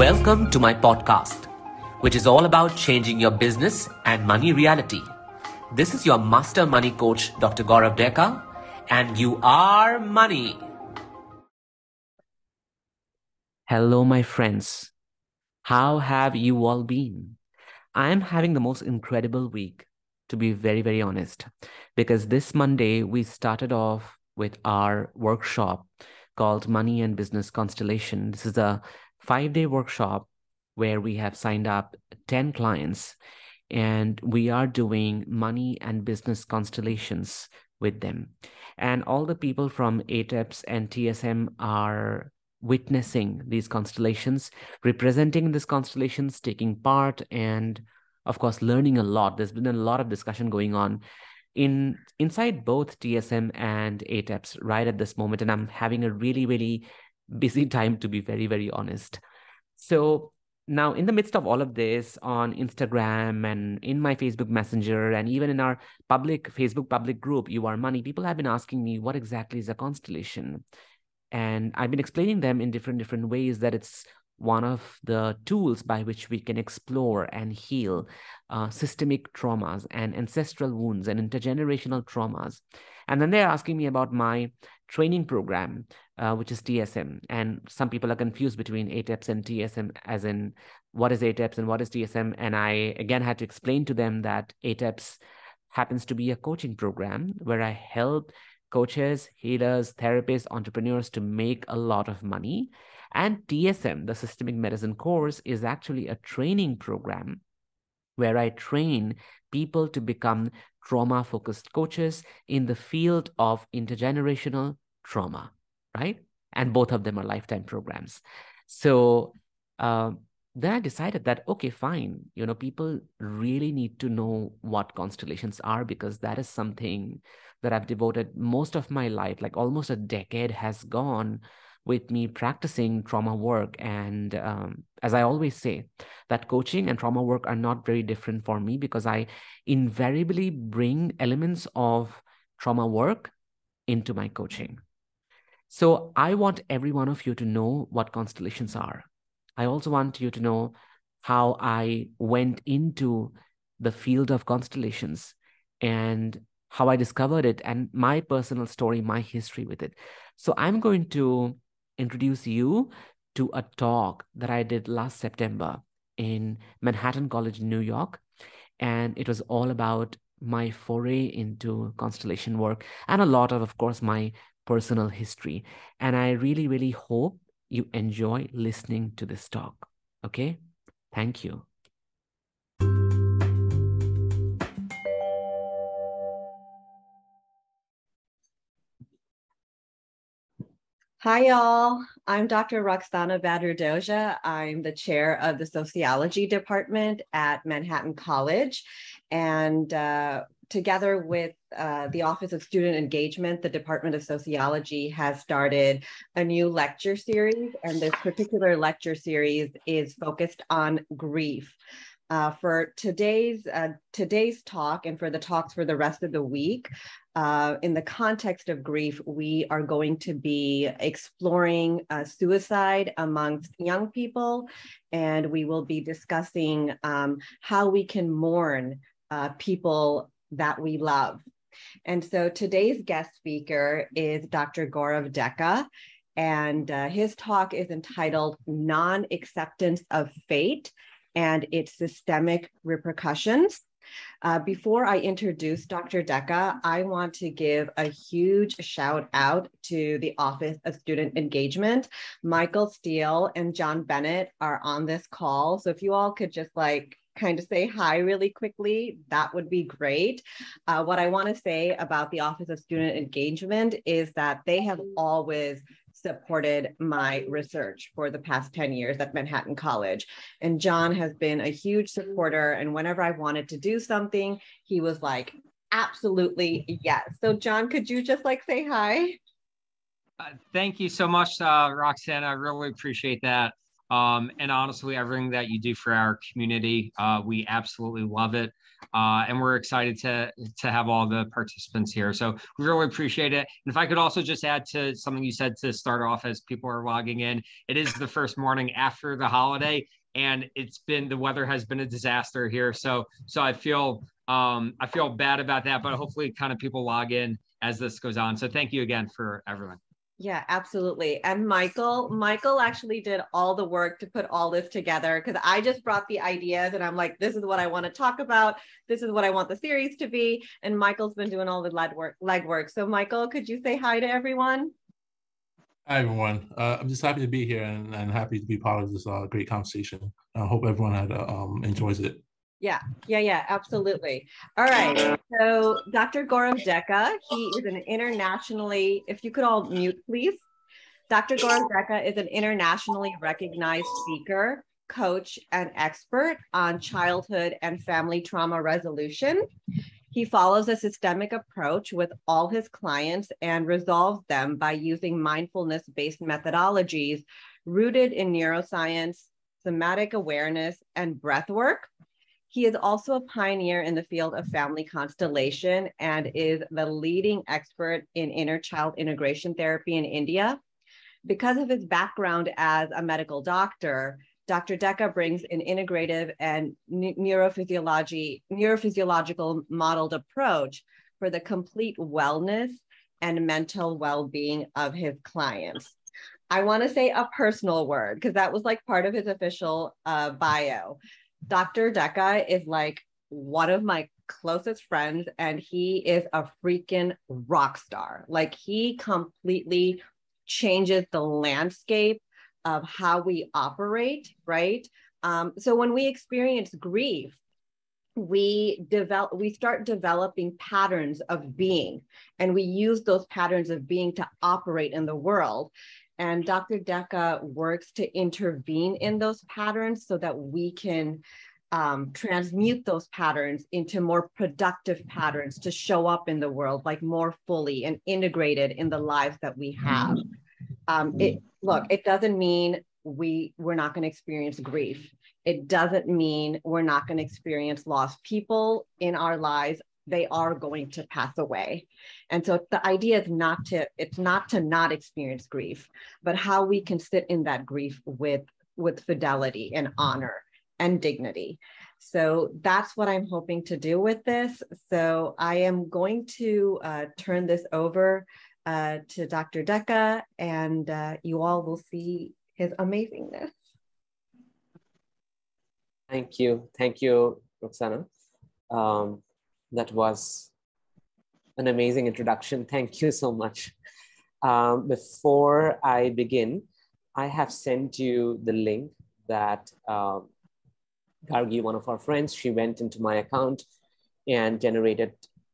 Welcome to my podcast, which is all about changing your business and money reality. This is your master money coach, Dr. Gaurav Deka, and you are money. Hello, my friends. How have you all been? I am having the most incredible week, to be very, very honest, because this Monday we started off with our workshop called Money and Business Constellation. This is a five day workshop where we have signed up 10 clients and we are doing money and business constellations with them. And all the people from ATEPS and TSM are witnessing these constellations, representing these constellations, taking part, and of course, learning a lot. There's been a lot of discussion going on in inside both TSM and ATEPS right at this moment, and I'm having a really, really busy time to be very, very honest. So now, in the midst of all of this on Instagram and in my Facebook Messenger and even in our public Facebook public group, You Are Money, people have been asking me what exactly is a constellation. And I've been explaining them in different different ways that it's one of the tools by which we can explore and heal uh, systemic traumas and ancestral wounds and intergenerational traumas. And then they're asking me about my training program, uh, which is TSM. And some people are confused between ATEPS and TSM, as in what is ATEPS and what is TSM. And I again had to explain to them that ATEPS happens to be a coaching program where I help coaches, healers, therapists, entrepreneurs to make a lot of money. And TSM, the Systemic Medicine course, is actually a training program where I train people to become trauma focused coaches in the field of intergenerational trauma, right? And both of them are lifetime programs. So uh, then I decided that, okay, fine, you know, people really need to know what constellations are because that is something that I've devoted most of my life, like almost a decade has gone with me practicing trauma work. And um, as I always say, that coaching and trauma work are not very different for me because I invariably bring elements of trauma work into my coaching. So I want every one of you to know what constellations are. I also want you to know how I went into the field of constellations and how I discovered it and my personal story, my history with it. So I'm going to introduce you to a talk that I did last September in Manhattan College, New York. And it was all about my foray into constellation work and a lot of, of course, my personal history. And I really, really hope you enjoy listening to this talk. Okay? Thank you. Hi, y'all. I'm Dr. Roksana Badruddoja I'm the chair of the sociology department at Manhattan College. And uh, together with uh, the Office of Student Engagement, the Department of Sociology has started a new lecture series. And this particular lecture series is focused on grief. Uh, for today's uh, today's talk and for the talks for the rest of the week, uh, in the context of grief, we are going to be exploring uh, suicide amongst young people, and we will be discussing um, how we can mourn uh, people that we love. And so today's guest speaker is Dr. Gaurav Deka, and uh, his talk is entitled Non Acceptance of Fate and its systemic repercussions. Uh, before I introduce Dr. Deka, I want to give a huge shout out to the Office of Student Engagement. Michael Steele and John Bennett are on this call. So if you all could just like kind of say hi really quickly, that would be great. Uh, what I want to say about the Office of Student Engagement is that they have always supported my research for the past 10 years at Manhattan College. And John has been a huge supporter. And whenever I wanted to do something, he was like, absolutely yes. So, John, could you just like say hi? Uh, thank you so much, uh, Roksana. I really appreciate that. Um, and honestly, everything that you do for our community, uh, we absolutely love it. Uh, and we're excited to, to have all the participants here. So we really appreciate it. And if I could also just add to something you said to start off as people are logging in, it is the first morning after the holiday and it's been the weather has been a disaster here. So so I feel um, I feel bad about that, but hopefully kind of people log in as this goes on. So thank you again for everyone. Yeah, absolutely. And Michael, Michael actually did all the work to put all this together because I just brought the ideas and I'm like, this is what I want to talk about. This is what I want the series to be. And Michael's been doing all the leg work. So Michael, could you say hi to everyone? Hi, everyone. Uh, I'm just happy to be here and, and happy to be part of this uh, great conversation. I hope everyone had, uh, um, enjoys it. Yeah, yeah, yeah, absolutely. All right. So Dr. Gaurav Deka, he is an internationally, if you could all mute, please. Dr. Gaurav Deka is an internationally recognized speaker, coach, and expert on childhood and family trauma resolution. He follows a systemic approach with all his clients and resolves them by using mindfulness based methodologies rooted in neuroscience, somatic awareness, and breath work. He is also a pioneer in the field of family constellation and is the leading expert in inner child integration therapy in India. Because of his background as a medical doctor, Dr. Deka brings an integrative and neurophysiology, neurophysiological modeled approach for the complete wellness and mental well-being of his clients. I want to say a personal word because that was like part of his official uh, bio. Dr. Deka is like one of my closest friends, and he is a freaking rock star. Like he completely changes the landscape of how we operate, right? Um, so when we experience grief, we develop we start developing patterns of being and we use those patterns of being to operate in the world and dr deka works to intervene in those patterns so that we can um, transmute those patterns into more productive patterns to show up in the world like more fully and integrated in the lives that we have um, it look, it doesn't mean we we're not going to experience grief. It doesn't mean we're not going to experience lost people in our lives. They are going to pass away. And so the idea is not to it's not to not experience grief, but how we can sit in that grief with with fidelity and honor and dignity. So that's what I'm hoping to do with this. So I am going to uh, turn this over uh, to Dr. Deka, and uh, you all will see his amazingness. Thank you. Thank you, Roksana. Um, that was an amazing introduction. Thank you so much. Um, before I begin, I have sent you the link that uh, Gargi, one of our friends, she went into my account and generated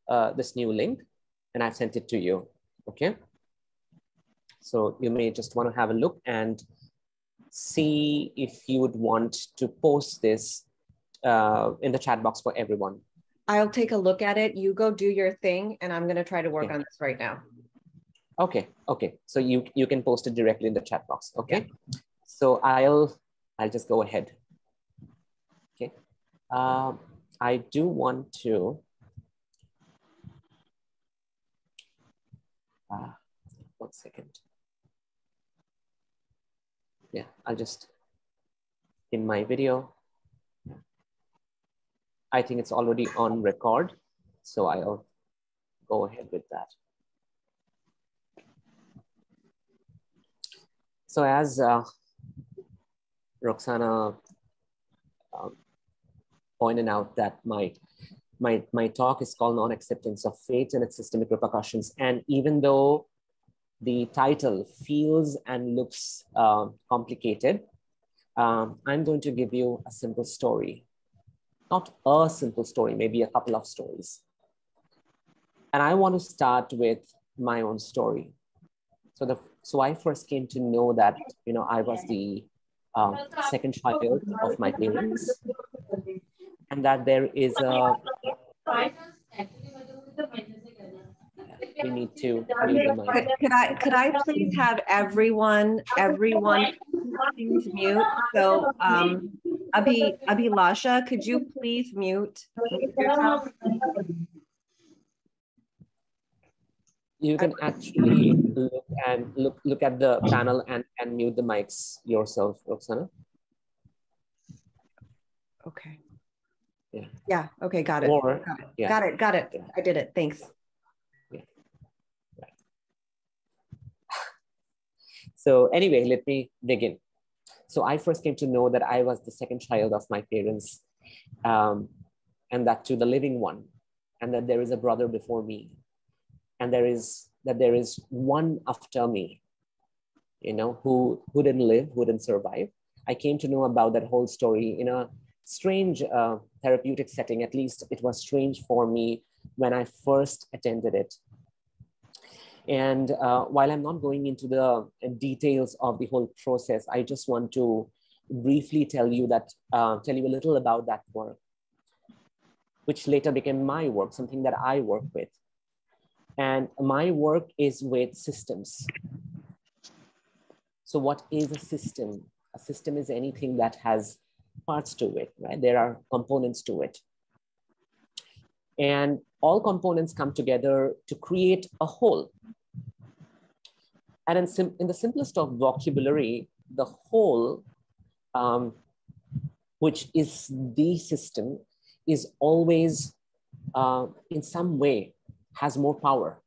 uh, this new link, and I've sent it to you okay? So you may just want to have a look and see if you would want to post this uh, in the chat box for everyone. I'll take a look at it. You go do your thing, and I'm going to try to work okay. on this right now. Okay, okay. So you you can post it directly in the chat box. Okay. Yeah. So I'll I'll just go ahead. Okay. Uh, I do want to Uh, one second. Yeah, I'll just, in my video, I think it's already on record. So I'll go ahead with that. So as uh, Roksana um, pointed out that my my, my talk is called Non-Acceptance of Fate and its Systemic Repercussions. And even though the title feels and looks uh, complicated, um, I'm going to give you a simple story. Not a simple story, maybe a couple of stories. And I want to start with my own story. So, the, so I first came to know that, you know, I was the um, second child of my parents and that there is a we need to could, I could I please have everyone everyone mute so um Abhi, Abhilasha, could you please mute yourself? You can actually look and look look at the panel and, and mute the mics yourself, Roksana. Okay. Yeah. Yeah, okay, got it. Or Got it, yeah. got it, got it. I did it, thanks. Yeah. So anyway, let me begin. So I first came to know that I was the second child of my parents, um, and that to the living one, and that there is a brother before me, and there is that there is one after me, you know, who who didn't live, who didn't survive. I came to know about that whole story in a strange uh, therapeutic setting. At least it was strange for me when I first attended it. And uh, while I'm not going into the details of the whole process, I just want to briefly tell you that, uh, tell you a little about that work, which later became my work, something that I work with. And my work is with systems. So what is a system? A system is anything that has parts to it, right? There are components to it. And all components come together to create a whole. And in, in the simplest of vocabulary, the whole, um, which is the system, is always uh, in some way has more power,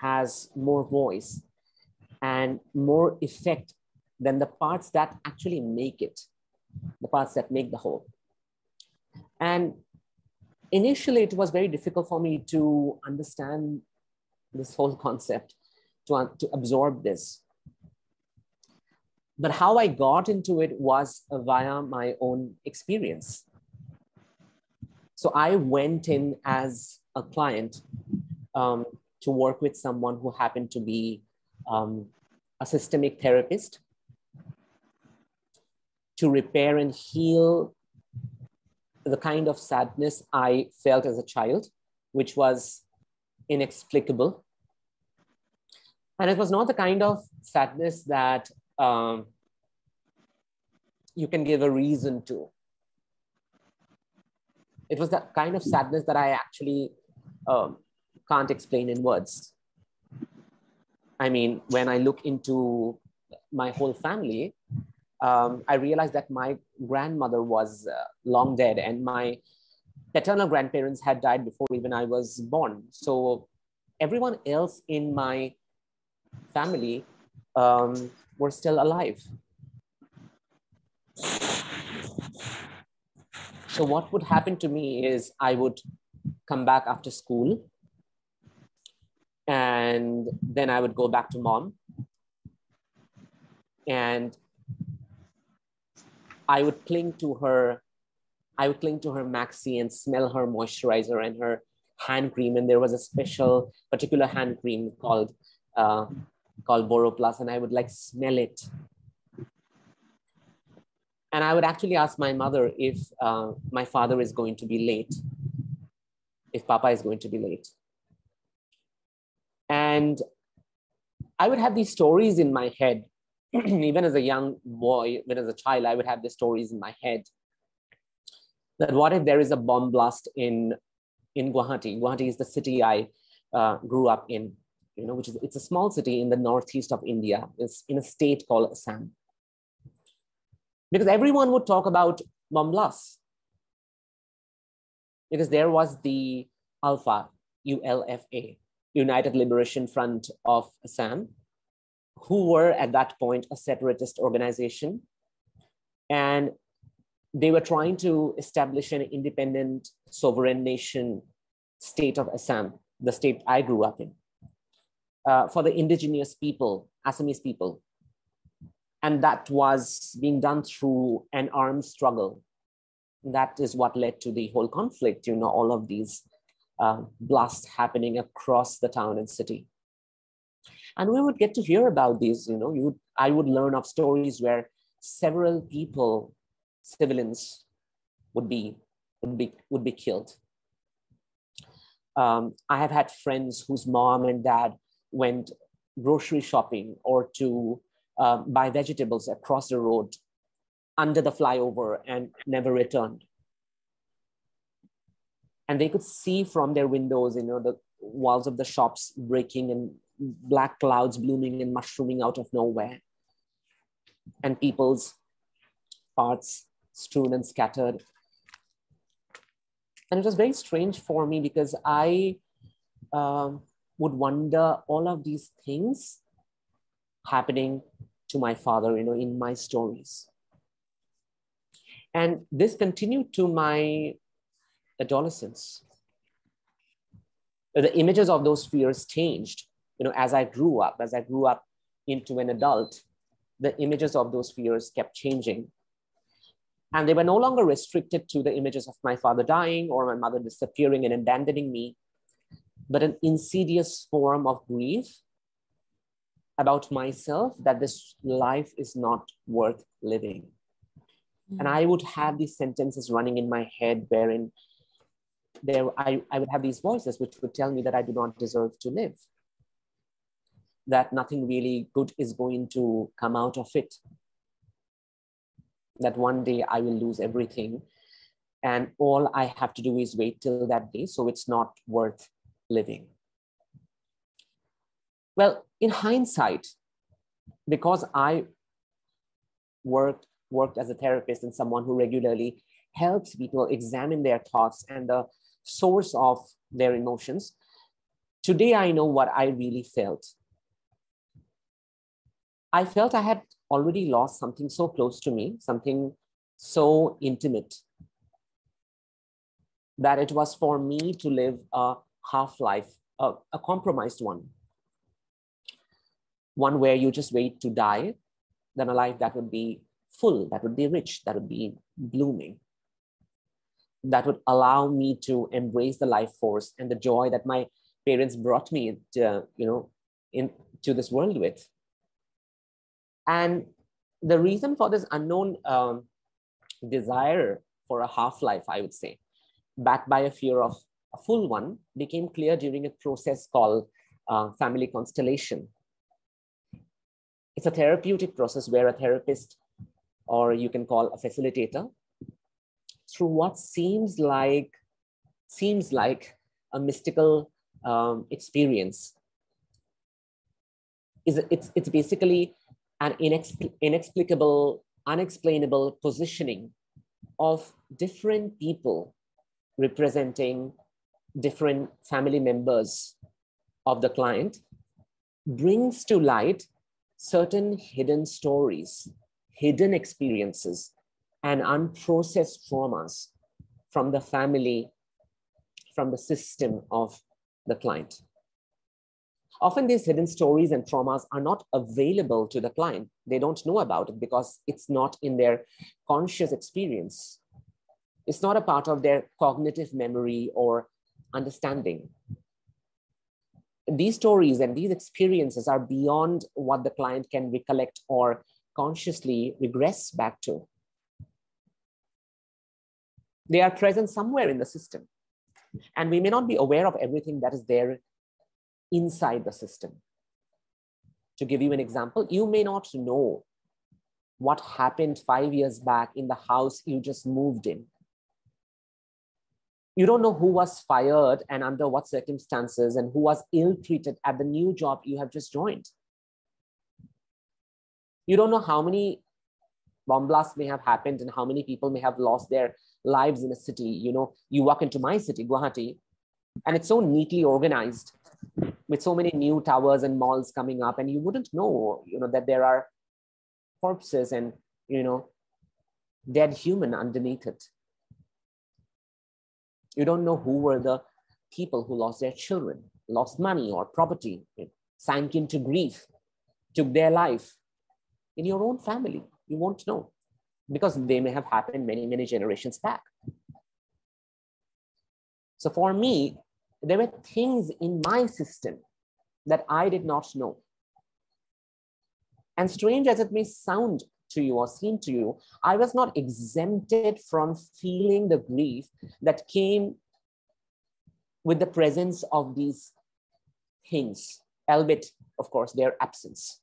has more voice, and more effect than the parts that actually make it, the parts that make the whole. And initially it was very difficult for me to understand this whole concept to, to absorb this. But how i got into it was via my own experience. So i went in as a client um, to work with someone who happened to be um, a systemic therapist to repair and heal the kind of sadness I felt as a child, which was inexplicable. And it was not the kind of sadness that um, you can give a reason to. It was the kind of sadness that I actually um, can't explain in words. I mean, when I look into my whole family, um, I realized that my grandmother was uh, long dead and my paternal grandparents had died before even I was born. So everyone else in my family um, were still alive. So what would happen to me is I would come back after school and then I would go back to mom and I would cling to her, I would cling to her maxi and smell her moisturizer and her hand cream. And there was a special particular hand cream called uh, called Boro Plus, and I would like smell it. And I would actually ask my mother if uh, my father is going to be late, if Papa is going to be late. And I would have these stories in my head even as a young boy, even as a child, I would have the stories in my head that what if there is a bomb blast in in Guwahati? Guwahati is the city I uh, grew up in, you know, which is it's a small city in the northeast of India. It's in a state called Assam. Because everyone would talk about bomb blasts. Because there was the Alpha, ULFA, United Liberation Front of Assam, who were at that point a separatist organization. And they were trying to establish an independent sovereign nation state of Assam, the state I grew up in, uh, for the indigenous people, Assamese people. And that was being done through an armed struggle. That is what led to the whole conflict, you know, all of these uh, blasts happening across the town and city and we would get to hear about these you know you would, i would learn of stories where several people civilians would be would be would be killed um, i have had friends whose mom and dad went grocery shopping or to uh, buy vegetables across the road under the flyover and never returned. And they could see from their windows, you know, the walls of the shops breaking and black clouds blooming and mushrooming out of nowhere. And people's parts strewn and scattered. And it was very strange for me because I um, would wonder all of these things happening to my father, you know, in my stories. And this continued to my adolescence. The images of those fears changed, you know, as I grew up, as I grew up into an adult, the images of those fears kept changing. And they were no longer restricted to the images of my father dying or my mother disappearing and abandoning me, but an insidious form of grief about myself that this life is not worth living. And I would have these sentences running in my head wherein there I, I would have these voices which would tell me that I do not deserve to live, that nothing really good is going to come out of it, that one day I will lose everything. And all I have to do is wait till that day. So it's not worth living. Well, in hindsight, because I worked worked as a therapist and someone who regularly helps people examine their thoughts and the source of their emotions, today I know what I really felt. I felt I had already lost something so close to me, something so intimate, that it was for me to live a half life, a, a compromised one. One where you just wait to die, than a life that would be full, that would be rich, that would be blooming, that would allow me to embrace the life force and the joy that my parents brought me, to, you know, into this world with. And the reason for this unknown um, desire for a half life, I would say, backed by a fear of a full one, became clear during a process called uh, family constellation. It's a therapeutic process where a therapist or you can call a facilitator through what seems like seems like a mystical um, experience is it's it's basically an inex- inexplicable unexplainable positioning of different people representing different family members of the client brings to light certain hidden stories hidden experiences and unprocessed traumas from the family, from the system of the client. Often these hidden stories and traumas are not available to the client. They don't know about it because it's not in their conscious experience. It's not a part of their cognitive memory or understanding. These stories and these experiences are beyond what the client can recollect or consciously regress back to. They are present somewhere in the system. And we may not be aware of everything that is there inside the system. To give you an example, you may not know what happened five years back in the house you just moved in. You don't know who was fired and under what circumstances and who was ill treated at the new job you have just joined. You don't know how many bomb blasts may have happened and how many people may have lost their lives in a city. You know, you walk into my city, Guwahati, and it's so neatly organized with so many new towers and malls coming up, and you wouldn't know, you know, that there are corpses and you know dead human underneath it. You don't know who were the people who lost their children, lost money or property, sank into grief, took their life, in your own family. You won't know because they may have happened many, many generations back. So for me, there were things in my system that I did not know. And strange as it may sound to you or seem to you, I was not exempted from feeling the grief that came with the presence of these things, albeit, of course, their absence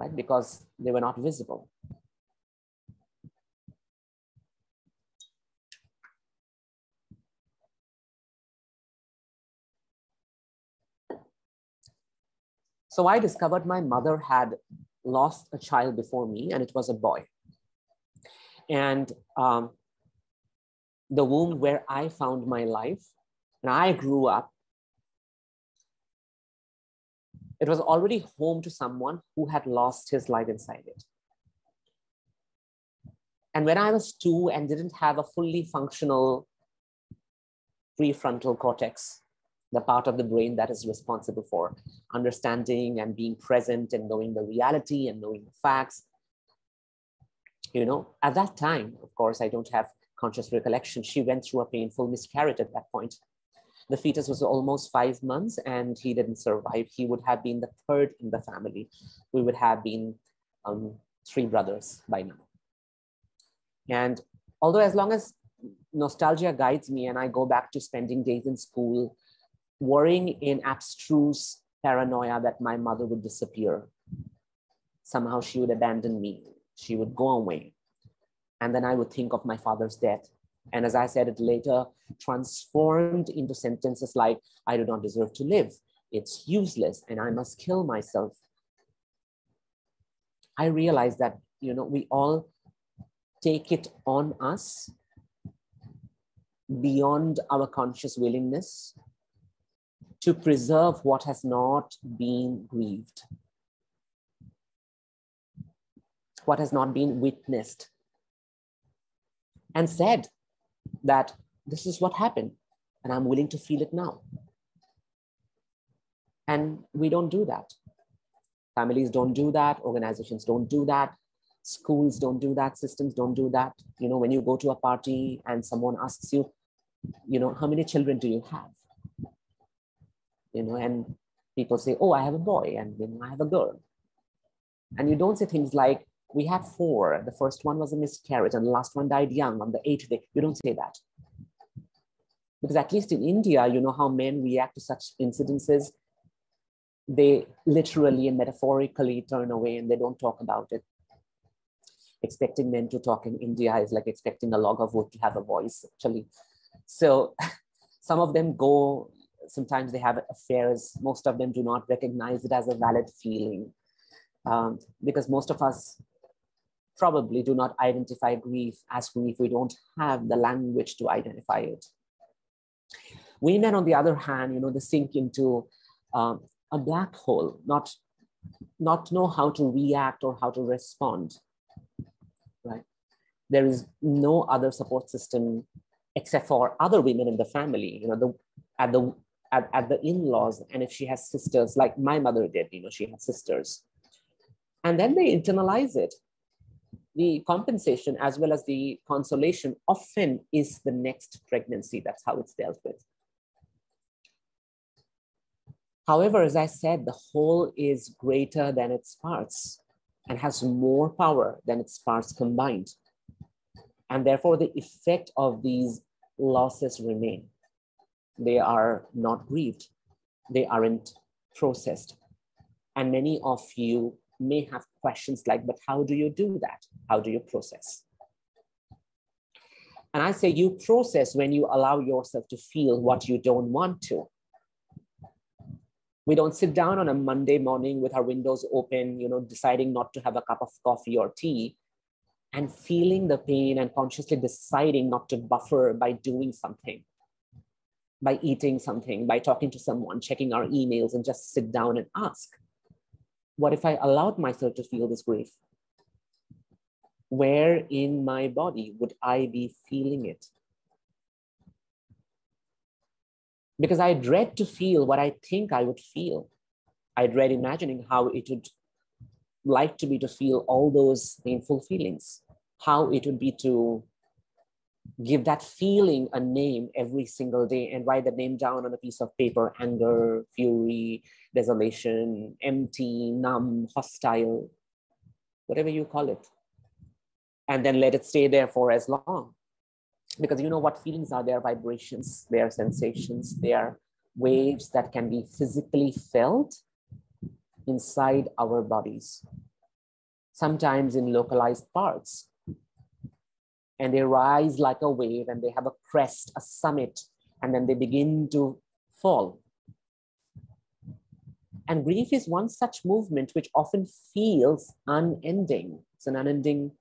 right? Because they were not visible. So I discovered my mother had lost a child before me, and it was a boy. And um, the womb where I found my life and I grew up, it was already home to someone who had lost his life inside it. And when I was two and didn't have a fully functional prefrontal cortex, the part of the brain that is responsible for understanding and being present and knowing the reality and knowing the facts. You know, at that time, of course, I don't have conscious recollection. She went through a painful miscarriage at that point. The fetus was almost five months and he didn't survive. He would have been the third in the family. We would have been um, three brothers by now. And although as long as nostalgia guides me and I go back to spending days in school, worrying in abstruse paranoia that my mother would disappear. Somehow she would abandon me. She would go away. And then I would think of my father's death. And as I said it later, transformed into sentences like, I do not deserve to live. It's useless and I must kill myself. I realized that, you know, we all take it on us beyond our conscious willingness to preserve what has not been grieved, what has not been witnessed, and said that this is what happened, and I'm willing to feel it now. And we don't do that. Families don't do that, organizations don't do that, schools don't do that, systems don't do that. You know, when you go to a party and someone asks you, you know, how many children do you have? You know, and people say, oh, I have a boy and then I have a girl. And you don't say things like, we have four. The first one was a miscarriage and the last one died young on the eighth day. You don't say that. Because at least in India, you know how men react to such incidences. They literally and metaphorically turn away and they don't talk about it. Expecting men to talk in India is like expecting a log of wood to have a voice, actually. So some of them go sometimes they have affairs. Most of them do not recognize it as a valid feeling um, because most of us probably do not identify grief as grief. We don't have the language to identify it. Women, on the other hand, you know, they sink into um, a black hole, not, not know how to react or how to respond, right? There is no other support system except for other women in the family. You know, the, at the at, at the in-laws and if she has sisters like my mother did you know she had sisters. And then they internalize it. The compensation as well as the consolation often is the next pregnancy. That's how it's dealt with. However as i said the whole is greater than its parts and has more power than its parts combined. And therefore the effect of these losses remain they are not grieved, they aren't processed. And many of you may have questions like, but how do you do that? How do you process? And I say you process when you allow yourself to feel what you don't want to. We don't sit down on a Monday morning with our windows open, you know, deciding not to have a cup of coffee or tea and feeling the pain and consciously deciding not to buffer by doing something by eating something, by talking to someone, checking our emails, and just sit down and ask, what if I allowed myself to feel this grief? Where in my body would I be feeling it? Because I dread to feel what I think I would feel. I dread imagining how it would like to be to feel all those painful feelings, how it would be to give that feeling a name every single day and write the name down on a piece of paper. Anger fury desolation empty numb hostile whatever you call it. And then let it stay there for as long. Because you know what feelings are? They are vibrations they are sensations they are waves that can be physically felt inside our bodies. Sometimes in localized parts and they rise like a wave and they have a crest, a summit, and then they begin to fall. And grief is one such movement which often feels unending. It's an unending,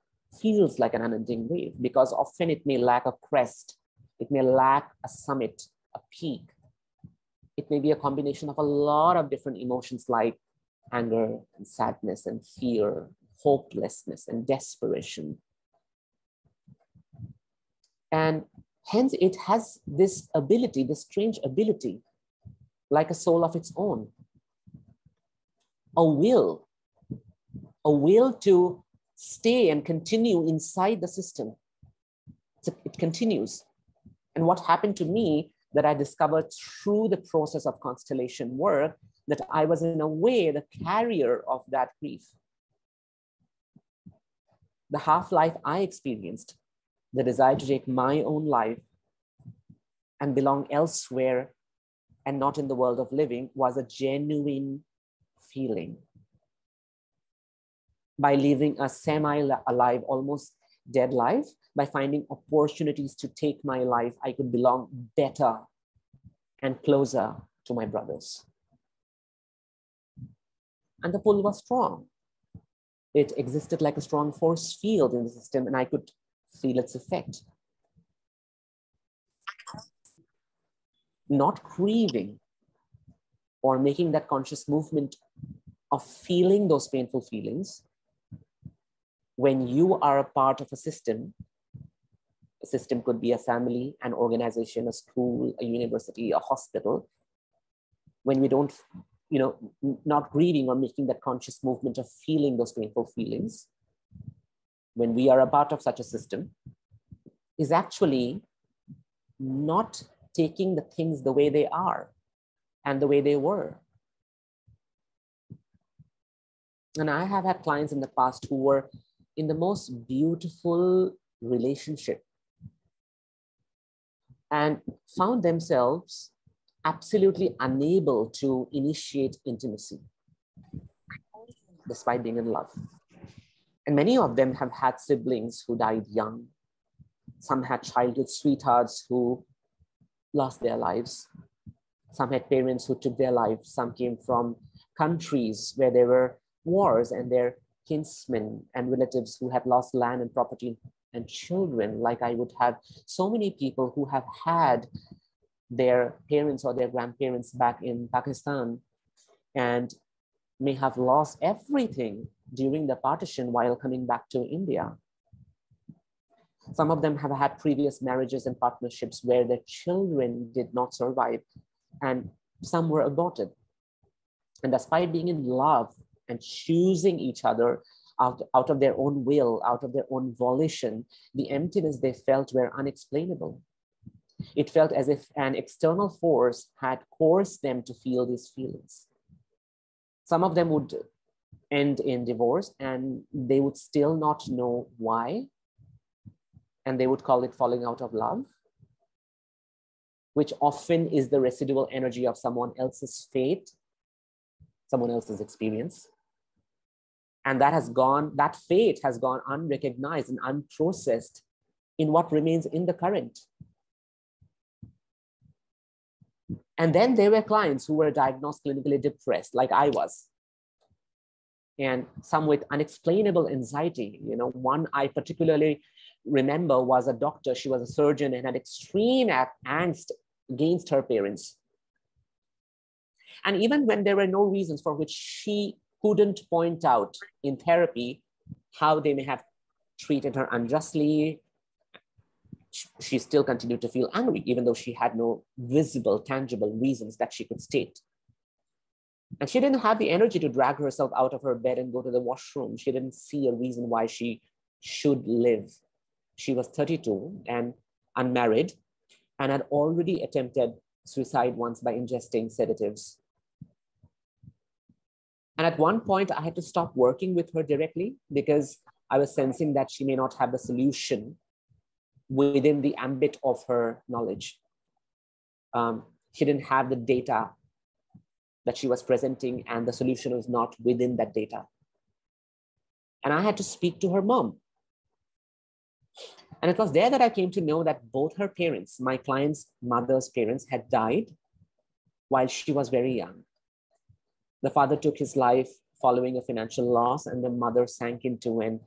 feels like an unending wave because often it may lack a crest, it may lack a summit, a peak. It may be a combination of a lot of different emotions like anger and sadness and fear, hopelessness and desperation. And hence it has this ability, this strange ability, like a soul of its own a will, a will to stay and continue inside the system. So it continues. And what happened to me that I discovered through the process of constellation work that I was in a way the carrier of that grief. The half life I experienced, the desire to take my own life and belong elsewhere and not in the world of living, was a genuine feeling. By living a semi alive, almost dead life, by finding opportunities to take my life, I could belong better and closer to my brothers. And the pull was strong. It existed like a strong force field in the system, and I could feel its effect. Not grieving or making that conscious movement of feeling those painful feelings when you are a part of a system a system could be a family an organization a school a university a hospital when we don't you know not grieving or making that conscious movement of feeling those painful feelings when we are a part of such a system is actually not taking the things the way they are and the way they were and I have had clients in the past who were in the most beautiful relationship and found themselves absolutely unable to initiate intimacy despite being in love. And many of them have had siblings who died young. Some had childhood sweethearts who lost their lives. Some had parents who took their lives. Some came from countries where there were wars and their kinsmen and relatives who had lost land and property and children, like I would have so many people who have had their parents or their grandparents back in Pakistan and may have lost everything during the partition while coming back to India. Some of them have had previous marriages and partnerships where their children did not survive, and some were aborted. And despite being in love and choosing each other out, out of their own will, out of their own volition, the emptiness they felt were unexplainable. It felt as if an external force had forced them to feel these feelings. Some of them would end in divorce and they would still not know why. And they would call it falling out of love, which often is the residual energy of someone else's fate, someone else's experience and that has gone that fate has gone unrecognized and unprocessed in what remains in the current and then there were clients who were diagnosed clinically depressed like i was and some with unexplainable anxiety you know one i particularly remember was a doctor she was a surgeon and had extreme angst against her parents and even when there were no reasons for which she couldn't point out in therapy how they may have treated her unjustly. She still continued to feel angry, even though she had no visible, tangible reasons that she could state. And she didn't have the energy to drag herself out of her bed and go to the washroom. She didn't see a reason why she should live. She was 32 and unmarried and had already attempted suicide once by ingesting sedatives and at one point, I had to stop working with her directly because I was sensing that she may not have the solution within the ambit of her knowledge. Um, she didn't have the data that she was presenting, and the solution was not within that data. And I had to speak to her mom. And it was there that I came to know that both her parents, my client's mother's parents, had died while she was very young The father took his life following a financial loss, and the mother sank into an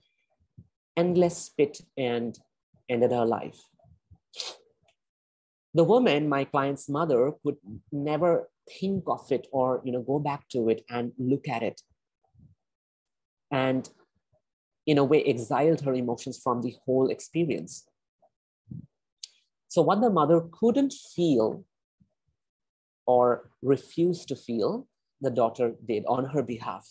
endless pit and ended her life. The woman, my client's mother, could never think of it or you know go back to it and look at it. And in a way exiled her emotions from the whole experience. So what the mother couldn't feel or refused to feel the daughter did on her behalf.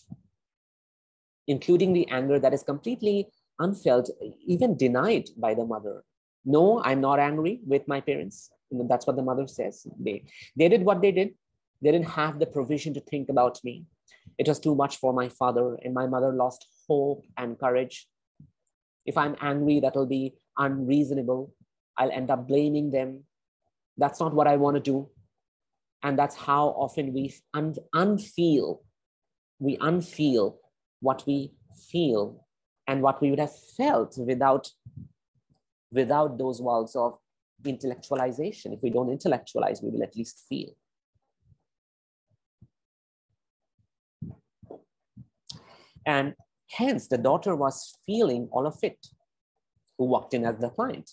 Including the anger that is completely unfelt even denied by the mother. No i'm not angry with my parents. That's what the mother says. They they did what they did they didn't have the provision to think about me. It was too much for my father, and my mother lost hope and courage. If I'm angry, that'll be unreasonable. I'll end up blaming them. That's not what I want to do. And that's how often we un- unfeel, we unfeel what we feel and what we would have felt without, without those walls of intellectualization. If we don't intellectualize, we will at least feel. And hence the daughter was feeling all of it who walked in as the client.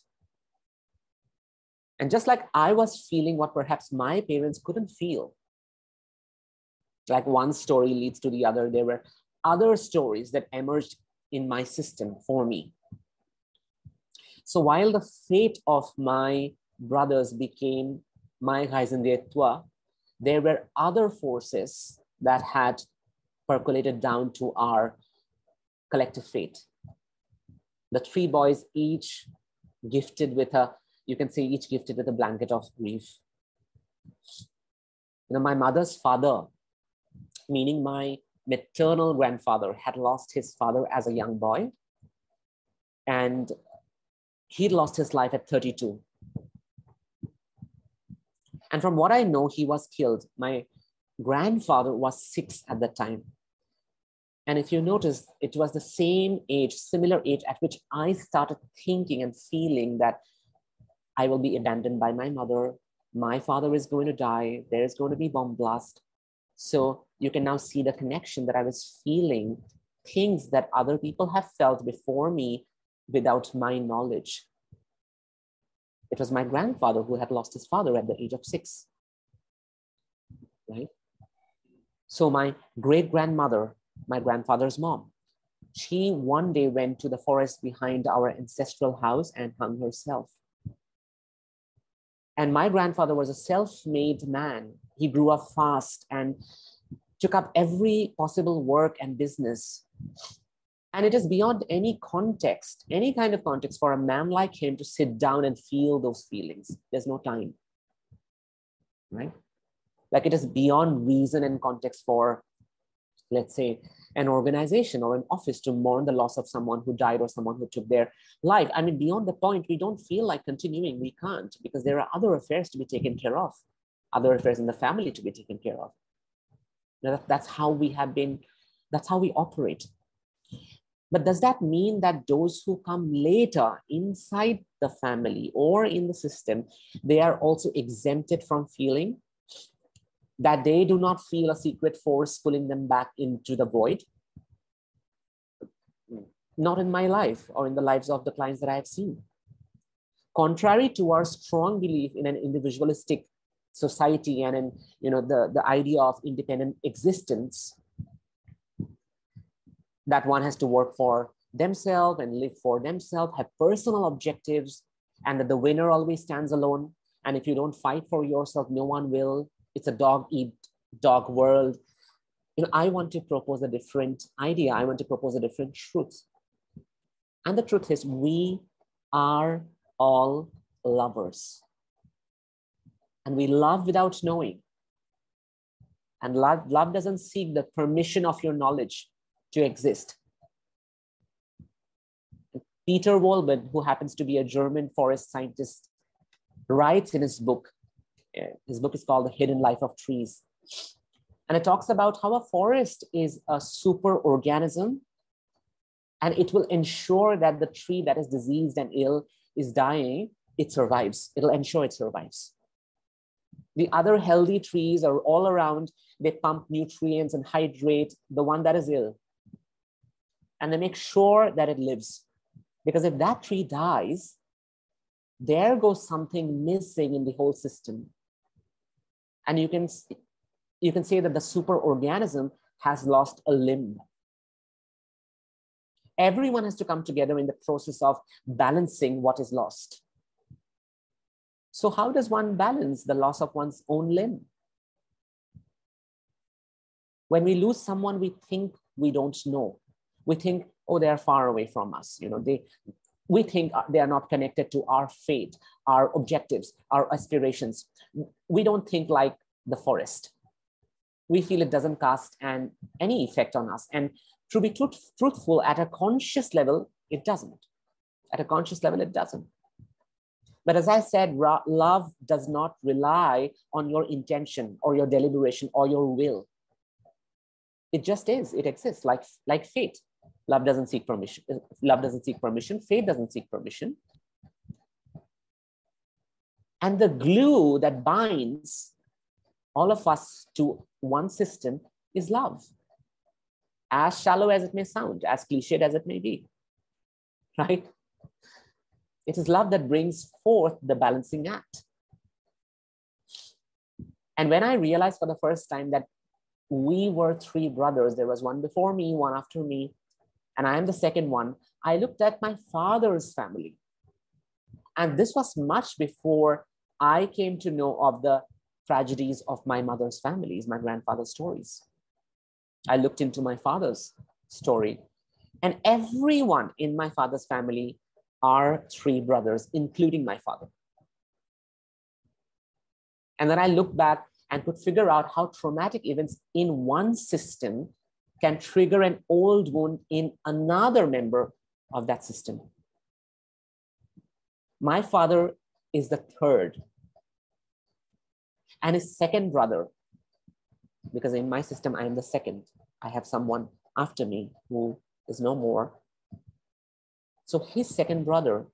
And just like I was feeling what perhaps my parents couldn't feel, like one story leads to the other, there were other stories that emerged in my system for me. So while the fate of my brothers became my Gaizendetua, there were other forces that had percolated down to our collective fate. The three boys each gifted with a, you can say each gifted with a blanket of grief. You know, my mother's father, meaning my maternal grandfather, had lost his father as a young boy. And he lost his life at 32. And from what I know, he was killed. My grandfather was six at the time. And if you notice, it was the same age, similar age at which I started thinking and feeling that I will be abandoned by my mother. My father is going to die. There is going to be bomb blast. So you can now see the connection that I was feeling, things that other people have felt before me without my knowledge. It was my grandfather who had lost his father at the age of six. Right? So my great grandmother my grandfather's mom. She one day went to the forest behind our ancestral house and hung herself. And my grandfather was a self made man. He grew up fast and took up every possible work and business. And it is beyond any context, any kind of context for a man like him to sit down and feel those feelings. There's no time, right? Like it is beyond reason and context for let's say, an organization or an office to mourn the loss of someone who died or someone who took their life. I mean, beyond the point, we don't feel like continuing. We can't because there are other affairs to be taken care of, other affairs in the family to be taken care of. Now, that's how we have been, that's how we operate. But does that mean that those who come later inside the family or in the system, they are also exempted from feeling? That they do not feel a secret force pulling them back into the void. Not in my life or in the lives of the clients that I have seen. Contrary to our strong belief in an individualistic society and in you know the, the idea of independent existence, that one has to work for themselves and live for themselves, have personal objectives, and that the winner always stands alone. And if you don't fight for yourself, no one will it's a dog eat dog world. You know, I want to propose a different idea. I want to propose a different truth. And the truth is, we are all lovers. And we love without knowing. And love, love doesn't seek the permission of your knowledge to exist. Peter Wohlleben, who happens to be a German forest scientist, writes in his book, Uh, his book is called The Hidden Life of Trees. And it talks about how a forest is a super organism and it will ensure that the tree that is diseased and ill is dying, it survives. It'll ensure it survives. The other healthy trees are all around. They pump nutrients and hydrate the one that is ill. And they make sure that it lives. Because if that tree dies, there goes something missing in the whole system. And you can, you can say that the superorganism has lost a limb. Everyone has to come together in the process of balancing what is lost. So, how does one balance the loss of one's own limb? When we lose someone, we think we don't know. We think, oh, they are far away from us. You know, they, we think uh, they are not connected to our fate, our objectives, our aspirations. We don't think like the forest. We feel it doesn't cast an, any effect on us. And to be truth, truthful at a conscious level, it doesn't. At a conscious level, it doesn't. But as I said, love does not rely on your intention or your deliberation or your will. It just is, it exists like, like fate. Love doesn't seek permission. Love doesn't seek permission. Fate doesn't seek permission. And the glue that binds all of us to one system is love as shallow as it may sound, as cliched as it may be, right? It is love that brings forth the balancing act. And when I realized for the first time that we were three brothers, there was one before me, one after me, and I am the second one, I looked at my father's family. And this was much before I came to know of the tragedies of my mother's families, my grandfather's stories. I looked into my father's story, and everyone in my father's family are three brothers, including my father. And then I looked back and could figure out how traumatic events in one system can trigger an old wound in another member of that system. My father is the third, and his second brother because in my system, I am the second. I have someone after me who is no more. So his second brother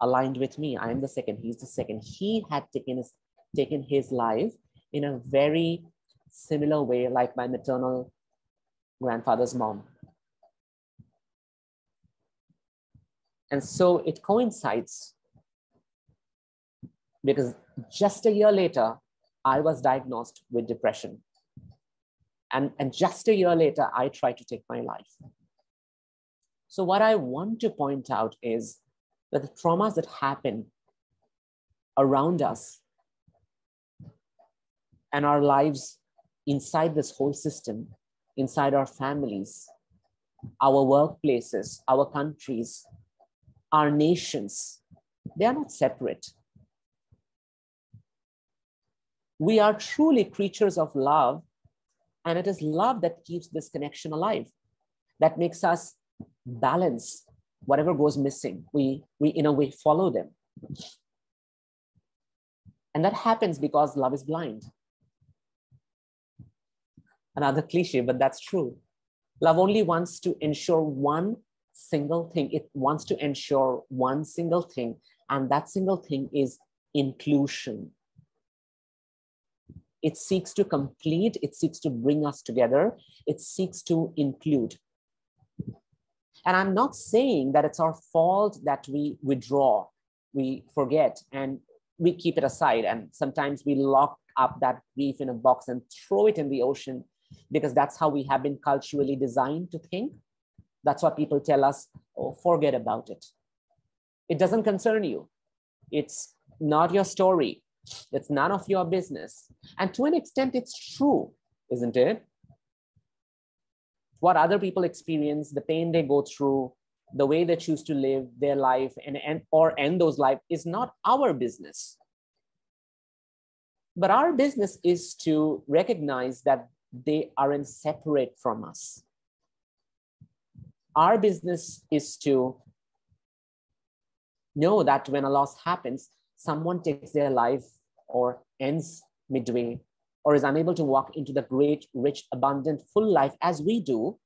aligned with me. I am the second, he's the second. He had taken his, taken his life in a very similar way, like my maternal grandfather's mom. And so it coincides because just a year later, I was diagnosed with depression. And, and just a year later, I tried to take my life. So, what I want to point out is that the traumas that happen around us and our lives inside this whole system, inside our families, our workplaces, our countries, our nations, they are not separate. We are truly creatures of love and it is love that keeps this connection alive, that makes us balance whatever goes missing. We, we in a way, follow them. And that happens because love is blind. Another cliche, but that's true. Love only wants to ensure one single thing. It wants to ensure one single thing, and that single thing is inclusion it seeks to complete, it seeks to bring us together, it seeks to include. And I'm not saying that it's our fault that we withdraw, we forget, and we keep it aside. And sometimes we lock up that grief in a box and throw it in the ocean because that's how we have been culturally designed to think. That's what people tell us, oh, forget about it. It doesn't concern you. It's not your story. It's none of your business. And to an extent, it's true, isn't it? What other people experience, the pain they go through, the way they choose to live their life and, and or end those life is not our business. But our business is to recognize that they aren't separate from us. Our business is to know that when a loss happens, someone takes their life or ends midway or is unable to walk into the great, rich, abundant, full life as we do,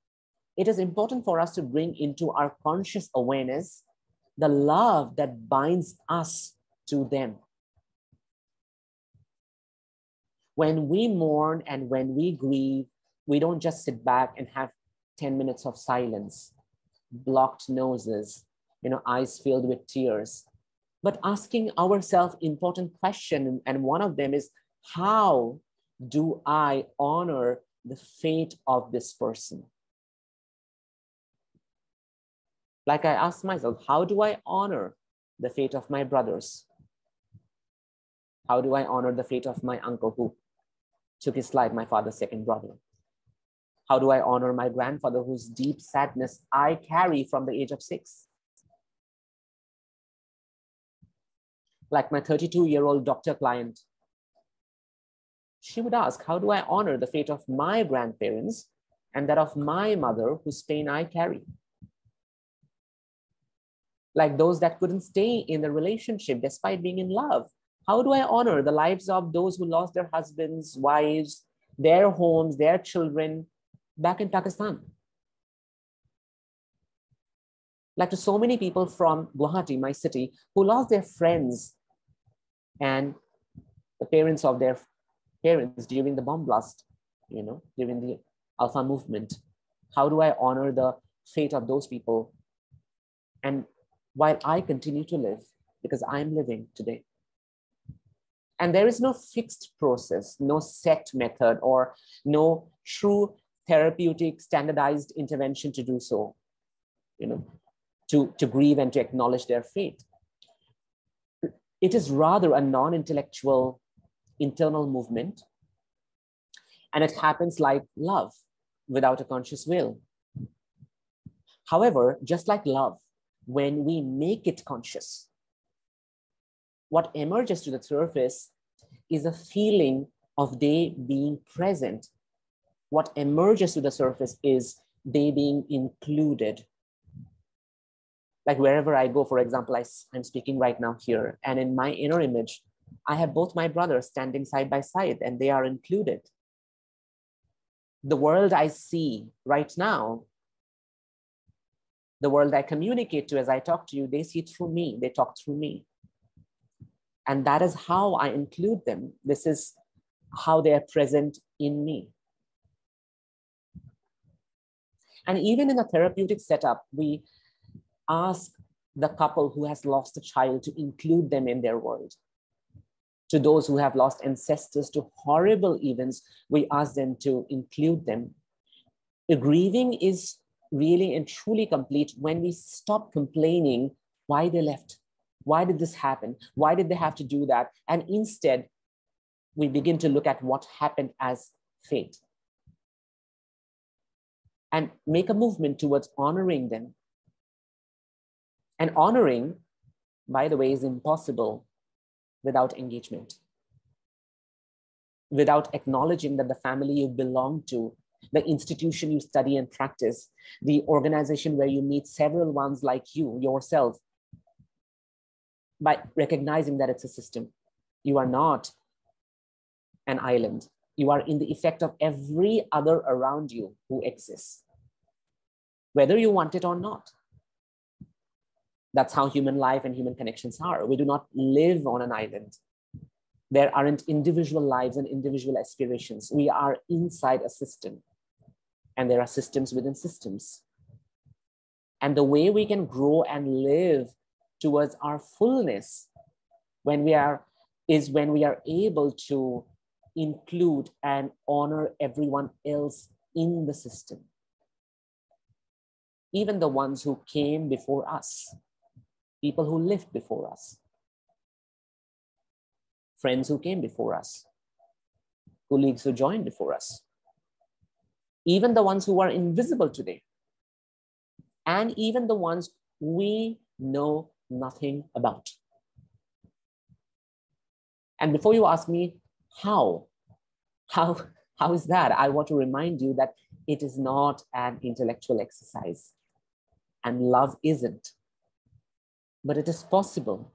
it is important for us to bring into our conscious awareness the love that binds us to them. When we mourn and when we grieve, we don't just sit back and have 10 minutes of silence, blocked noses, you know, eyes filled with tears, but asking ourselves important question. And one of them is, how do I honor the fate of this person? Like I asked myself, how do I honor the fate of my brothers? How do I honor the fate of my uncle who took his life, my father's second brother? How do I honor my grandfather whose deep sadness I carry from the age of six? Like my 32 year old doctor client, she would ask, How do I honor the fate of my grandparents and that of my mother whose pain I carry? Like those that couldn't stay in the relationship despite being in love. How do I honor the lives of those who lost their husbands, wives, their homes, their children back in Pakistan? Like to so many people from Guwahati, my city, who lost their friends and the parents of their parents during the bomb blast, you know, during the ULFA movement. How do I honor the fate of those people? And while I continue to live, because I'm living today. And there is no fixed process, no set method, or no true therapeutic standardized intervention to do so, you know, to, to grieve and to acknowledge their fate. It is rather a non-intellectual internal movement. And it happens like love without a conscious will. However, just like love, when we make it conscious, what emerges to the surface is a feeling of they being present. What emerges to the surface is they being included. Like wherever I go, for example, I, I'm speaking right now here, and in my inner image, I have both my brothers standing side by side, and they are included. The world I see right now, the world I communicate to as I talk to you, they see through me, they talk through me. And that is how I include them. This is how they are present in me. And even in a therapeutic setup, we ask the couple who has lost a child to include them in their world. To those who have lost ancestors to horrible events, we ask them to include them. The grieving is really and truly complete when we stop complaining why they left why did this happen? Why did they have to do that? And instead, we begin to look at what happened as fate and make a movement towards honoring them. And honoring, by the way, is impossible without engagement, without acknowledging that the family you belong to, the institution you study and practice, the organization where you meet several ones like you, yourself, by recognizing that it's a system. You are not an island. You are in the effect of every other around you who exists, whether you want it or not. That's how human life and human connections are. We do not live on an island. There aren't individual lives and individual aspirations. We are inside a system, and there are systems within systems. And the way we can grow and live towards our fullness when we are is when we are able to include and honor everyone else in the system. Even the ones who came before us people who lived before us friends who came before us colleagues who joined before us even the ones who are invisible today and even the ones we know nothing about. And before you ask me how, how, how is that? I want to remind you that it is not an intellectual exercise, and love isn't. But it is possible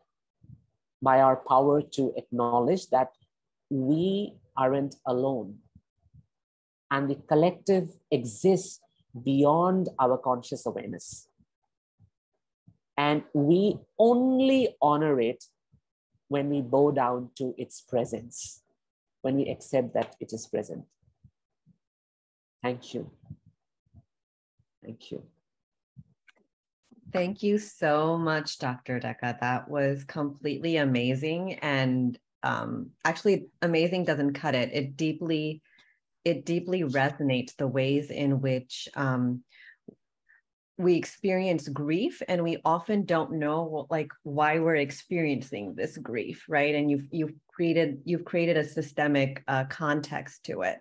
by our power to acknowledge that we aren't alone, and the collective exists beyond our conscious awareness. And we only honor it when we bow down to its presence. when we accept that it is present. Thank you. Thank you. Thank you so much, Dr. Deka. That was completely amazing. And um, actually, amazing doesn't cut it. It deeply, it deeply resonates the ways in which um, we experience grief and we often don't know like why we're experiencing this grief right and you've you've created you've created a systemic uh, context to it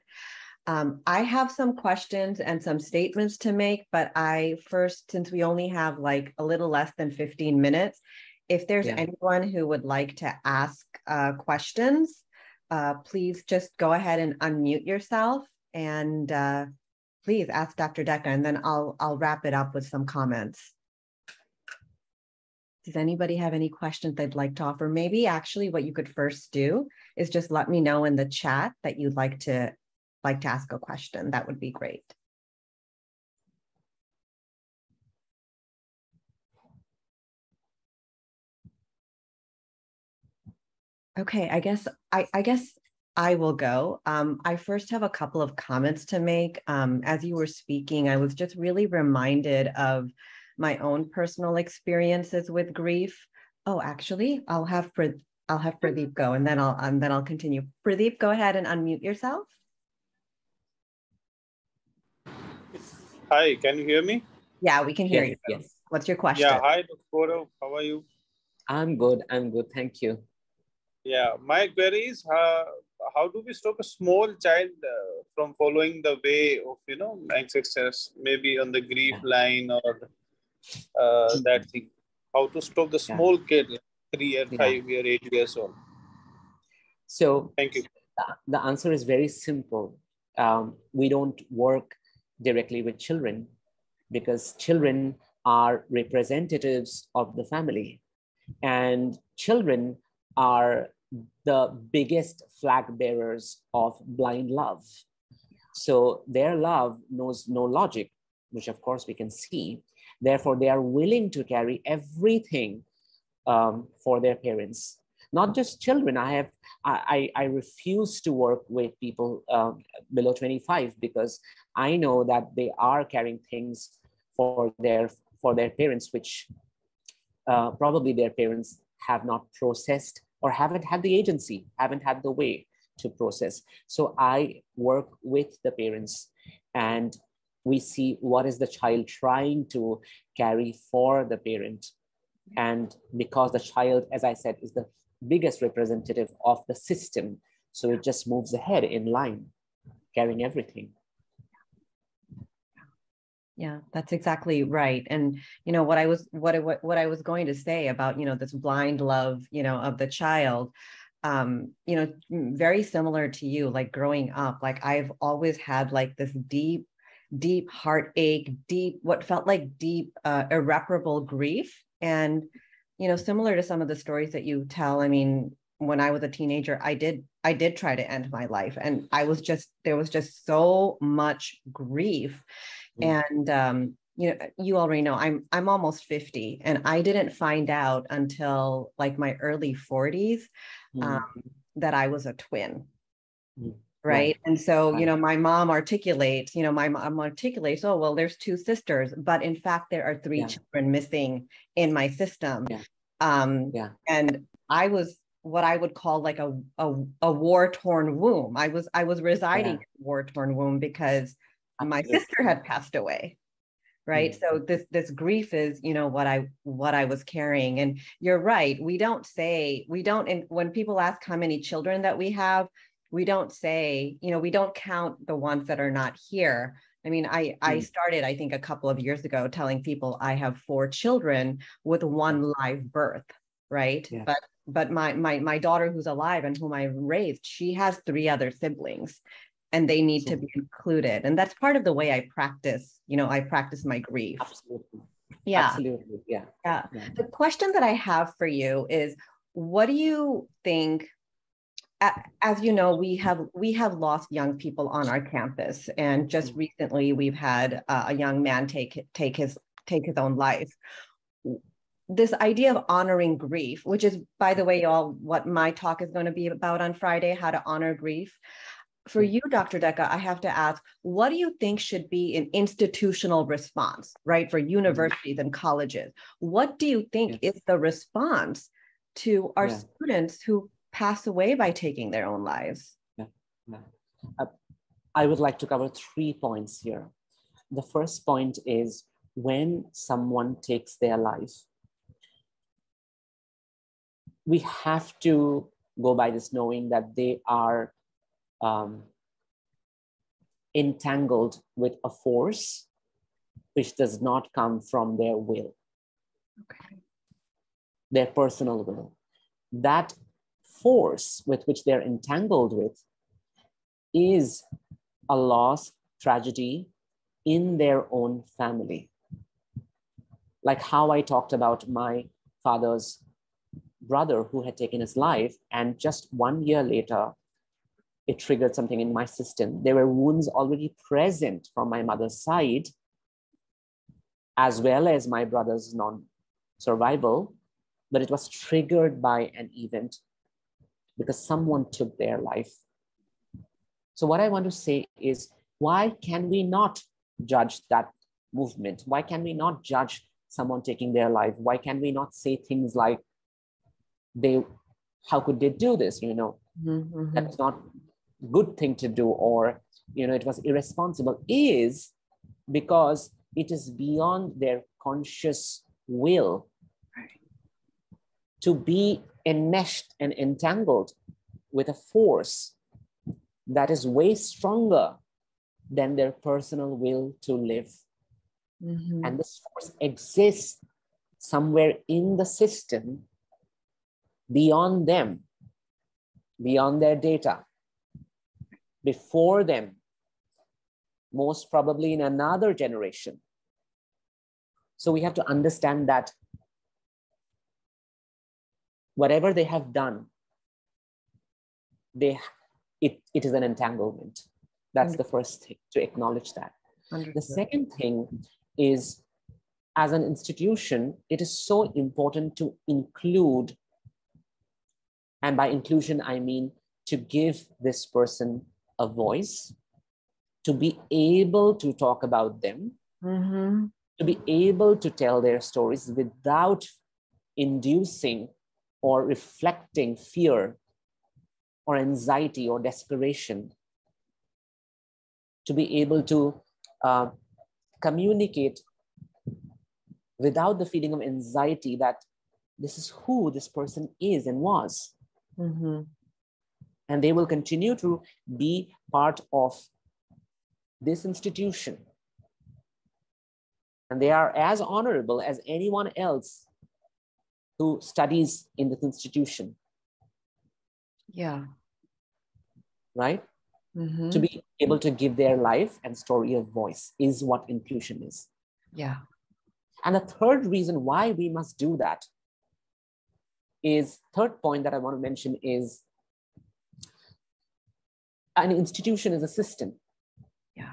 um, i have some questions and some statements to make but i first since we only have like a little less than 15 minutes if there's yeah. anyone who would like to ask uh, questions uh, please just go ahead and unmute yourself and uh, please ask Dr. Deka, and then I'll, I'll wrap it up with some comments. Does anybody have any questions they'd like to offer? Maybe actually what you could first do is just let me know in the chat that you'd like to like to ask a question. That would be great. Okay, I guess I, I guess I will go. Um, I first have a couple of comments to make. Um, as you were speaking, I was just really reminded of my own personal experiences with grief. Oh, actually, I'll have I'll have Pradeep go, and then I'll and then I'll continue. Pradeep, go ahead and unmute yourself. Hi, can you hear me? Yeah, we can hear yes, you. Yes. What's your question? Yeah, hi, Dr. How are you? I'm good. I'm good. Thank you. Yeah, my query is uh, how do we stop a small child uh, from following the way of you know ancestors maybe on the grief yeah. line or uh, that thing how to stop the small yeah. kid three or five yeah. year eight years old so thank you the answer is very simple um, we don't work directly with children because children are representatives of the family and children are the biggest flag bearers of blind love. So their love knows no logic, which of course we can see. Therefore, they are willing to carry everything um, for their parents. Not just children. I have I, I refuse to work with people uh, below 25 because I know that they are carrying things for their for their parents, which uh, probably their parents have not processed or haven't had the agency, haven't had the way to process. So I work with the parents and we see what is the child trying to carry for the parent. And because the child, as I said, is the biggest representative of the system, so it just moves ahead in line, carrying everything yeah that's exactly right and you know what i was what, what what i was going to say about you know this blind love you know of the child um you know very similar to you like growing up like i've always had like this deep deep heartache deep what felt like deep uh, irreparable grief and you know similar to some of the stories that you tell i mean when i was a teenager i did i did try to end my life and i was just there was just so much grief. And um, you know, you already know I'm I'm almost 50 and I didn't find out until like my early 40s mm. um, that I was a twin. Mm. Right. And so, you know, my mom articulates, you know, my mom articulates, oh, well, there's two sisters, but in fact, there are three yeah. children missing in my system. Yeah. Um, yeah. And I was what I would call like a, a, a war torn womb. I was, I was residing yeah. in war torn womb because my sister had passed away right mm-hmm. so this this grief is you know what i what i was carrying and you're right we don't say we don't and when people ask how many children that we have we don't say you know we don't count the ones that are not here i mean i mm. i started i think a couple of years ago telling people i have four children with one live birth right yeah. but but my my my daughter who's alive and whom i raised she has three other siblings and they need to be included. And that's part of the way i practice you know i practice my grief. Absolutely. Yeah. Absolutely. Yeah. yeah. Yeah. The question that i have for you is what do you think as you know we have we have lost young people on our campus and just mm. recently we've had a young man take take his take his own life. This idea of honoring grief, which is, by the way, y'all, what my talk is going to be about on Friday, how to honor grief. For you, Dr. Deka, I have to ask, what do you think should be an institutional response, right, for universities and colleges? What do you think yes. is the response to our yeah. students who pass away by taking their own lives? Yeah. yeah. Uh, I would like to cover three points here. The first point is when someone takes their life, we have to go by this knowing that they are um, entangled with a force which does not come from their will, okay. their personal will. That force with which they're entangled with is a loss, tragedy in their own family. Like how I talked about my father's brother who had taken his life, and just one year later, it triggered something in my system. There were wounds already present from my mother's side, as well as my brother's non survival, but it was triggered by an event because someone took their life. So, what I want to say is, why can we not judge that movement? Why can we not judge someone taking their life? Why can we not say things like, they, how could they do this? You know, mm-hmm. that's not good thing to do, or, you know, it was irresponsible, is because it is beyond their conscious will to be enmeshed and entangled with a force that is way stronger than their personal will to live. Mm-hmm. And this force exists somewhere in the system beyond them, beyond their data, before them, most probably in another generation. So we have to understand that whatever they have done, they it, it is an entanglement. That's the first thing to acknowledge that. Understood. The second thing is as an institution, it is so important to include, and by inclusion, I mean to give this person a voice, to be able to talk about them, mm-hmm. to be able to tell their stories without inducing or reflecting fear or anxiety or desperation to be able to uh, communicate without the feeling of anxiety that this is who this person is and was. Mm-hmm. And they will continue to be part of this institution. And they are as honorable as anyone else who studies in this institution. Yeah. Right? Mm-hmm. To be able to give their life and story a voice is what inclusion is. Yeah. And the third reason why we must do that is third point that I want to mention is an institution is a system. Yeah.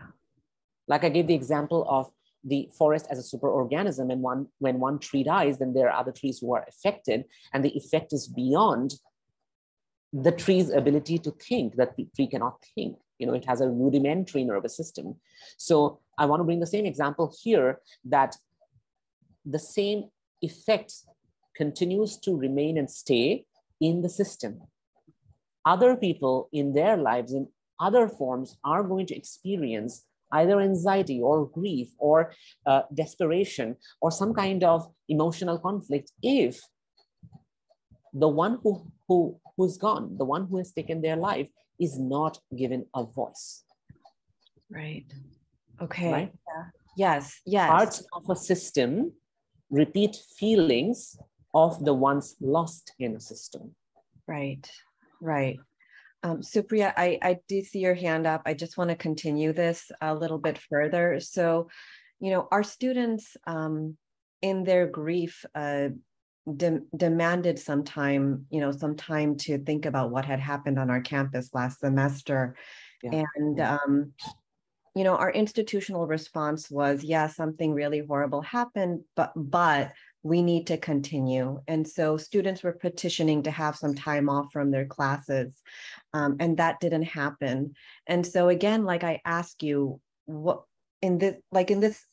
Like I gave the example of the forest as a superorganism, and one when one tree dies, then there are other trees who are affected, and the effect is beyond the tree's ability to think that the tree cannot think you know it has a rudimentary nervous system so i want to bring the same example here that the same effect continues to remain and stay in the system other people in their lives in other forms are going to experience either anxiety or grief or uh, desperation or some kind of emotional conflict if the one who, who, who's gone, the one who has taken their life, is not given a voice. Right. Okay. Right? Yeah. Yes. Yes. Parts of a system repeat feelings of the ones lost in a system. Right. Right. Um, Supriya, I, I do see your hand up. I just want to continue this a little bit further. So, you know, our students um, in their grief uh, de- demanded some time, you know, some time to think about what had happened on our campus last semester. Yeah. And, um, you know, our institutional response was, yeah, something really horrible happened, but, but we need to continue. And so students were petitioning to have some time off from their classes, um, and that didn't happen. And so again, like I ask you, what in this, like in this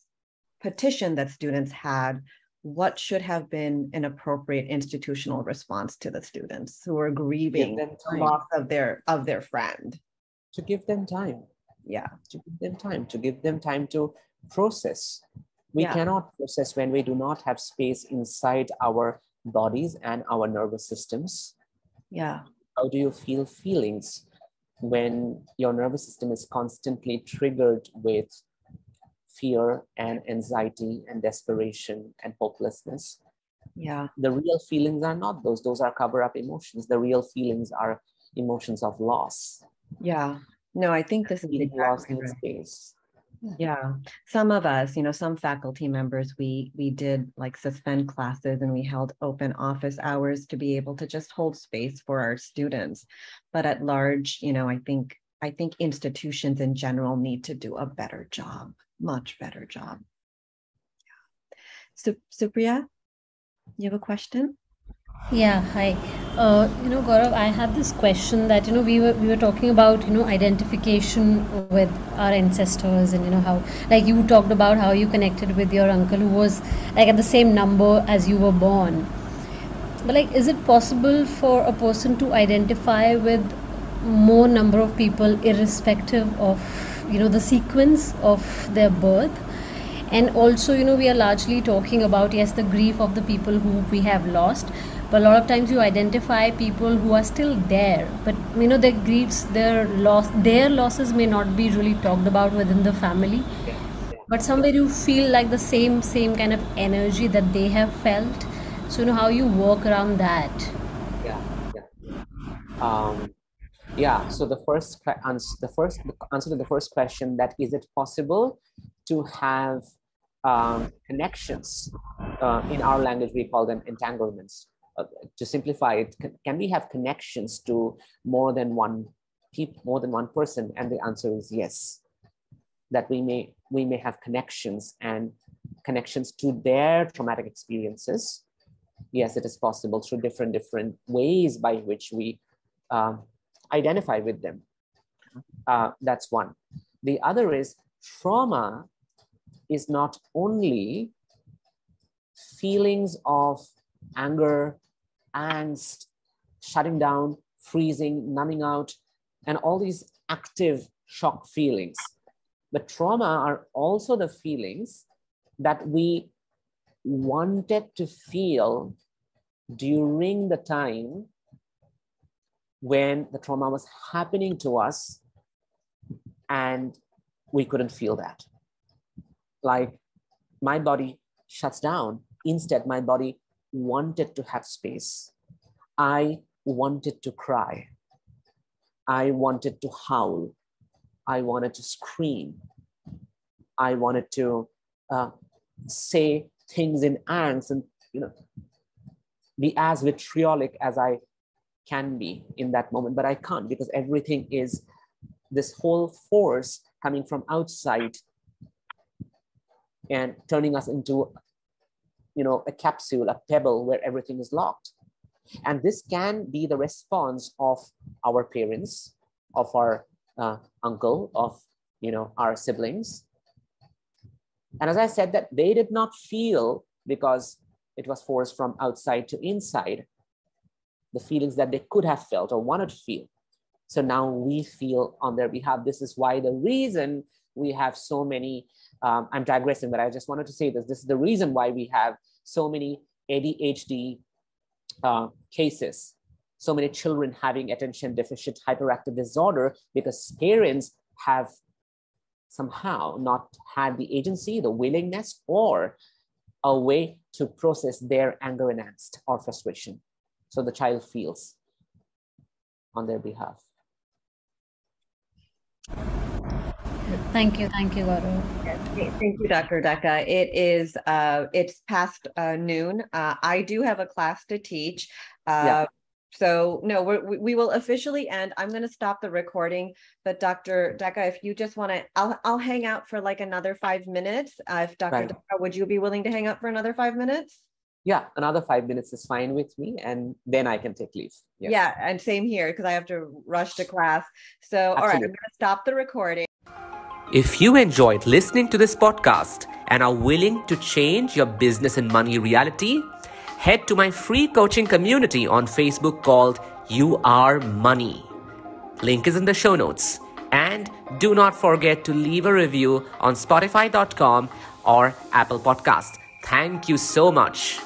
petition that students had, what should have been an appropriate institutional response to the students who are grieving the loss of their of their friend? to give them time Yeah, to give them time to give them time to process we Yeah. cannot process when we do not have space inside our bodies and our nervous systems. Yeah, how do you feel feelings when your nervous system is constantly triggered with fear and anxiety and desperation and hopelessness? Yeah, the real feelings are not those. Those are cover up emotions. The real feelings are emotions of loss. Yeah. No, I think this is loss exactly needs right. space Yeah, some of us, you know, some faculty members, we we did like suspend classes and we held open office hours to be able to just hold space for our students. But at large, you know, I think I think institutions in general need to do a better job, much better job. So Supriya, you have a question? Yeah, hi. Uh, you know, Gaurav, I had this question that, you know, we were we were talking about, you know, identification with our ancestors and you know how like you talked about how you connected with your uncle who was like at the same number as you were born. But like is it possible for a person to identify with more number of people irrespective of, you know, the sequence of their birth? and also you know we are largely talking about yes the grief of the people who we have lost but a lot of times you identify people who are still there. But you know their griefs their loss their losses may not be really talked about within the family. But somewhere you feel like the same same kind of energy that they have felt. So you know how you work around that. Yeah yeah. Um yeah so the first que- ans- the first answer to the first question that is it possible to have um, connections uh, in our language we call them entanglements uh, to simplify it can, can we have connections to more than one people more than one person? And the answer is yes. That we may we may have connections and connections to their traumatic experiences. Yes it is possible through different different ways by which we um, identify with them. Uh, that's one. The other is trauma is not only feelings of anger angst shutting down freezing numbing out and all these active shock feelings but trauma are also the feelings that we wanted to feel during the time when the trauma was happening to us and we couldn't feel that. Like my body shuts down. Instead, my body wanted to have space. I wanted to cry. I wanted to howl. I wanted to scream. I wanted to uh, say things in angst and you know be as vitriolic as I can be in that moment, but I can't because everything is this whole force coming from outside and turning us into you know a capsule a pebble where everything is locked. And this can be the response of our parents of our uh, uncle of you know our siblings. And as i said that they did not feel because it was forced from outside to inside the feelings that they could have felt or wanted to feel. So now we feel on their behalf. This is why the reason we have so many um, i'm digressing but i just wanted to say this. This is the reason why we have so many adhd uh, cases. So many children having attention deficit hyperactive disorder because parents have somehow not had the agency the willingness or a way to process their anger and angst or frustration. So the child feels on their behalf thank you thank you gaurav Thank you, Dr. Deka. It is, uh, it's past uh, noon. Uh, I do have a class to teach. Yeah. Uh, So no, we're, we, we will officially end. I'm going to stop the recording. But Dr. Deka, if you just want to, I'll, I'll hang out for like another five minutes. Uh, if Dr. Right. Deka, would you be willing to hang out for another five minutes? yeah, another five minutes is fine with me, and then I can take leave. Yes. Yeah, and same here because I have to rush to class. So, all right, I'm going to stop the recording. If you enjoyed listening to this podcast and are willing to change your business and money reality, head to my free coaching community on Facebook called You Are Money. Link is in the show notes. And do not forget to leave a review on Spotify.com or Apple Podcast. Thank you so much.